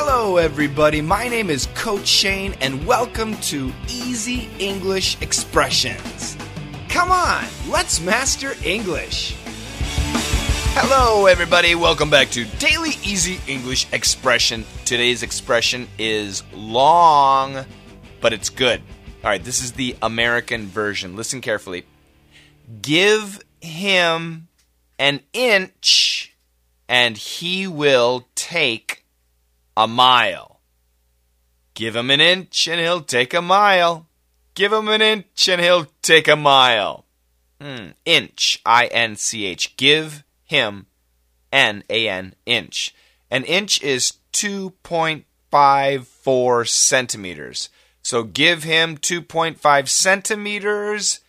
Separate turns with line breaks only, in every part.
Hello, everybody. My name is Coach Shane, and welcome to Easy English Expressions. Come on, let's master English. Hello, everybody. Welcome back to Daily Easy English Expression. Today's expression is long, but it's good. All right, this is the American version. Listen carefully. Give him an inch, and he will take a mile. Give him an inch and he'll take a mile. Give him an inch and he'll take a mile. Hmm. Inch, I N C H. Give him N A N, inch. An inch is 2.54 centimeters. So give him 2.5 centimeters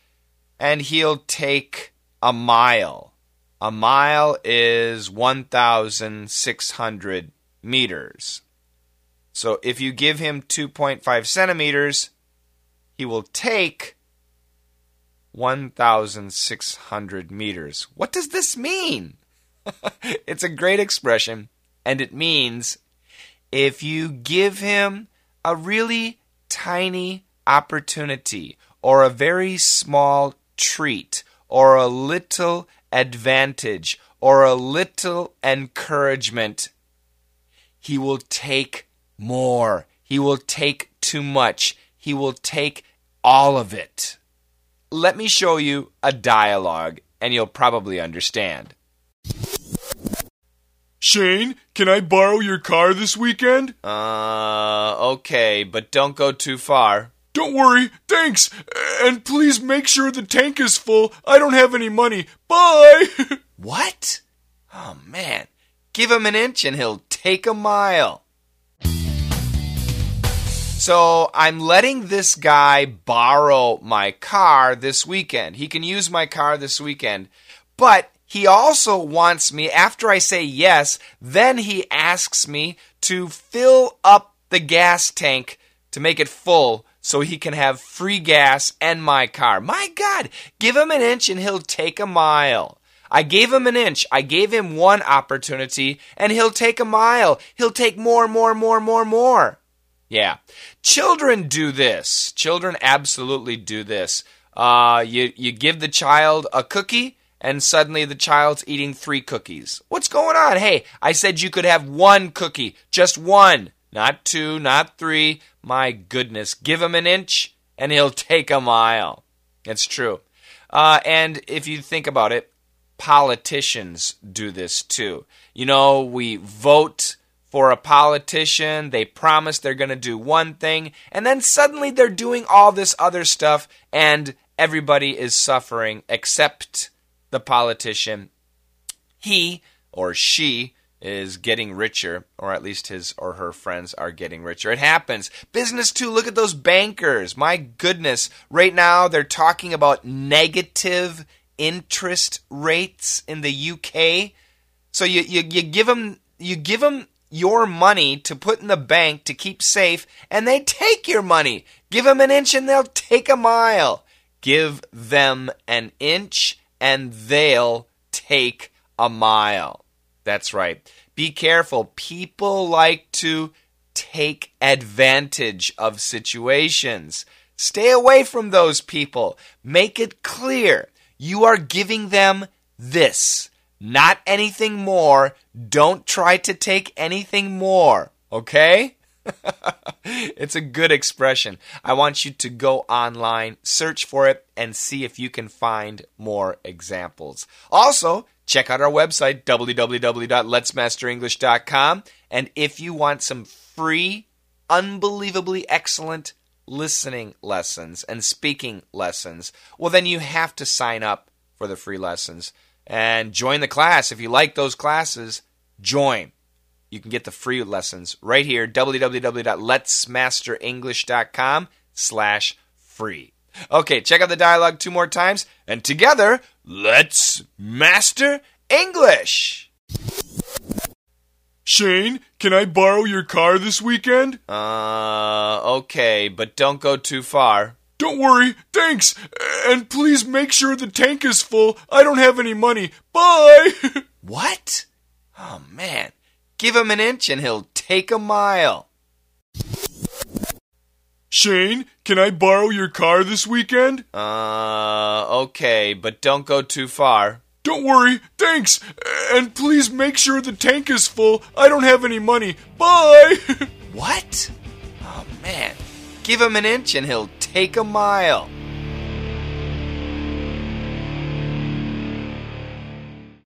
and he'll take a mile. A mile is 1,600 meters. So if you give him 2.5 centimeters, he will take 1,600 meters. What does this mean? it's a great expression, and it means if you give him a really tiny opportunity or a very small treat or a little advantage or a little encouragement, he will take more. He will take too much. He will take all of it. Let me show you a dialogue and you'll probably understand.
Shane, can I borrow your car this weekend?
Uh, okay, but don't go too far.
Don't worry, thanks. And please make sure the tank is full. I don't have any money. Bye.
what? Oh, man. Give him an inch and he'll take a mile. So I'm letting this guy borrow my car this weekend. He can use my car this weekend. But he also wants me, after I say yes, then he asks me to fill up the gas tank to make it full so he can have free gas and my car. My God, give him an inch and he'll take a mile. I gave him an inch. I gave him one opportunity, and he'll take a mile. He'll take more, more, more, more, more. Yeah. Children do this. Children absolutely do this. Uh, you, you give the child a cookie, and suddenly the child's eating three cookies. What's going on? Hey, I said you could have one cookie, just one, not two, not three. My goodness. Give him an inch, and he'll take a mile. It's true. Uh, and if you think about it, politicians do this too. You know, we vote for a politician, they promise they're going to do one thing, and then suddenly they're doing all this other stuff, and everybody is suffering except the politician. He or she is getting richer, or at least his or her friends are getting richer. It happens. Business too. Look at those bankers. My goodness. Right now, they're talking about negative interest rates in the UK. So you, you, you give them you give them your money to put in the bank to keep safe, and they take your money. Give them an inch and they'll take a mile. Give them an inch and they'll take a mile. That's right. Be careful. People like to take advantage of situations. Stay away from those people. Make it clear you are giving them this, not anything more. Don't try to take anything more, okay? it's a good expression. I want you to go online, search for it, and see if you can find more examples. Also, check out our website, www.letsmasterenglish.com. And if you want some free, unbelievably excellent listening lessons and speaking lessons, well, then you have to sign up for the free lessons and join the class. If you like those classes, join. You can get the free lessons right here, www.letsmasterenglish.com slash free. Okay, check out the dialogue two more times, and together, let's master English!
Shane, can I borrow your car this weekend?
Uh, okay, but don't go too far.
Don't worry, thanks. And please make sure the tank is full. I don't have any money. Bye.
what? Oh, man. Give him an inch and he'll take a mile.
Shane, can I borrow your car this weekend?
Uh, okay, but don't go too far.
Don't worry, thanks. And please make sure the tank is full. I don't have any money. Bye!
What? Oh man. Give him an inch and he'll take a mile.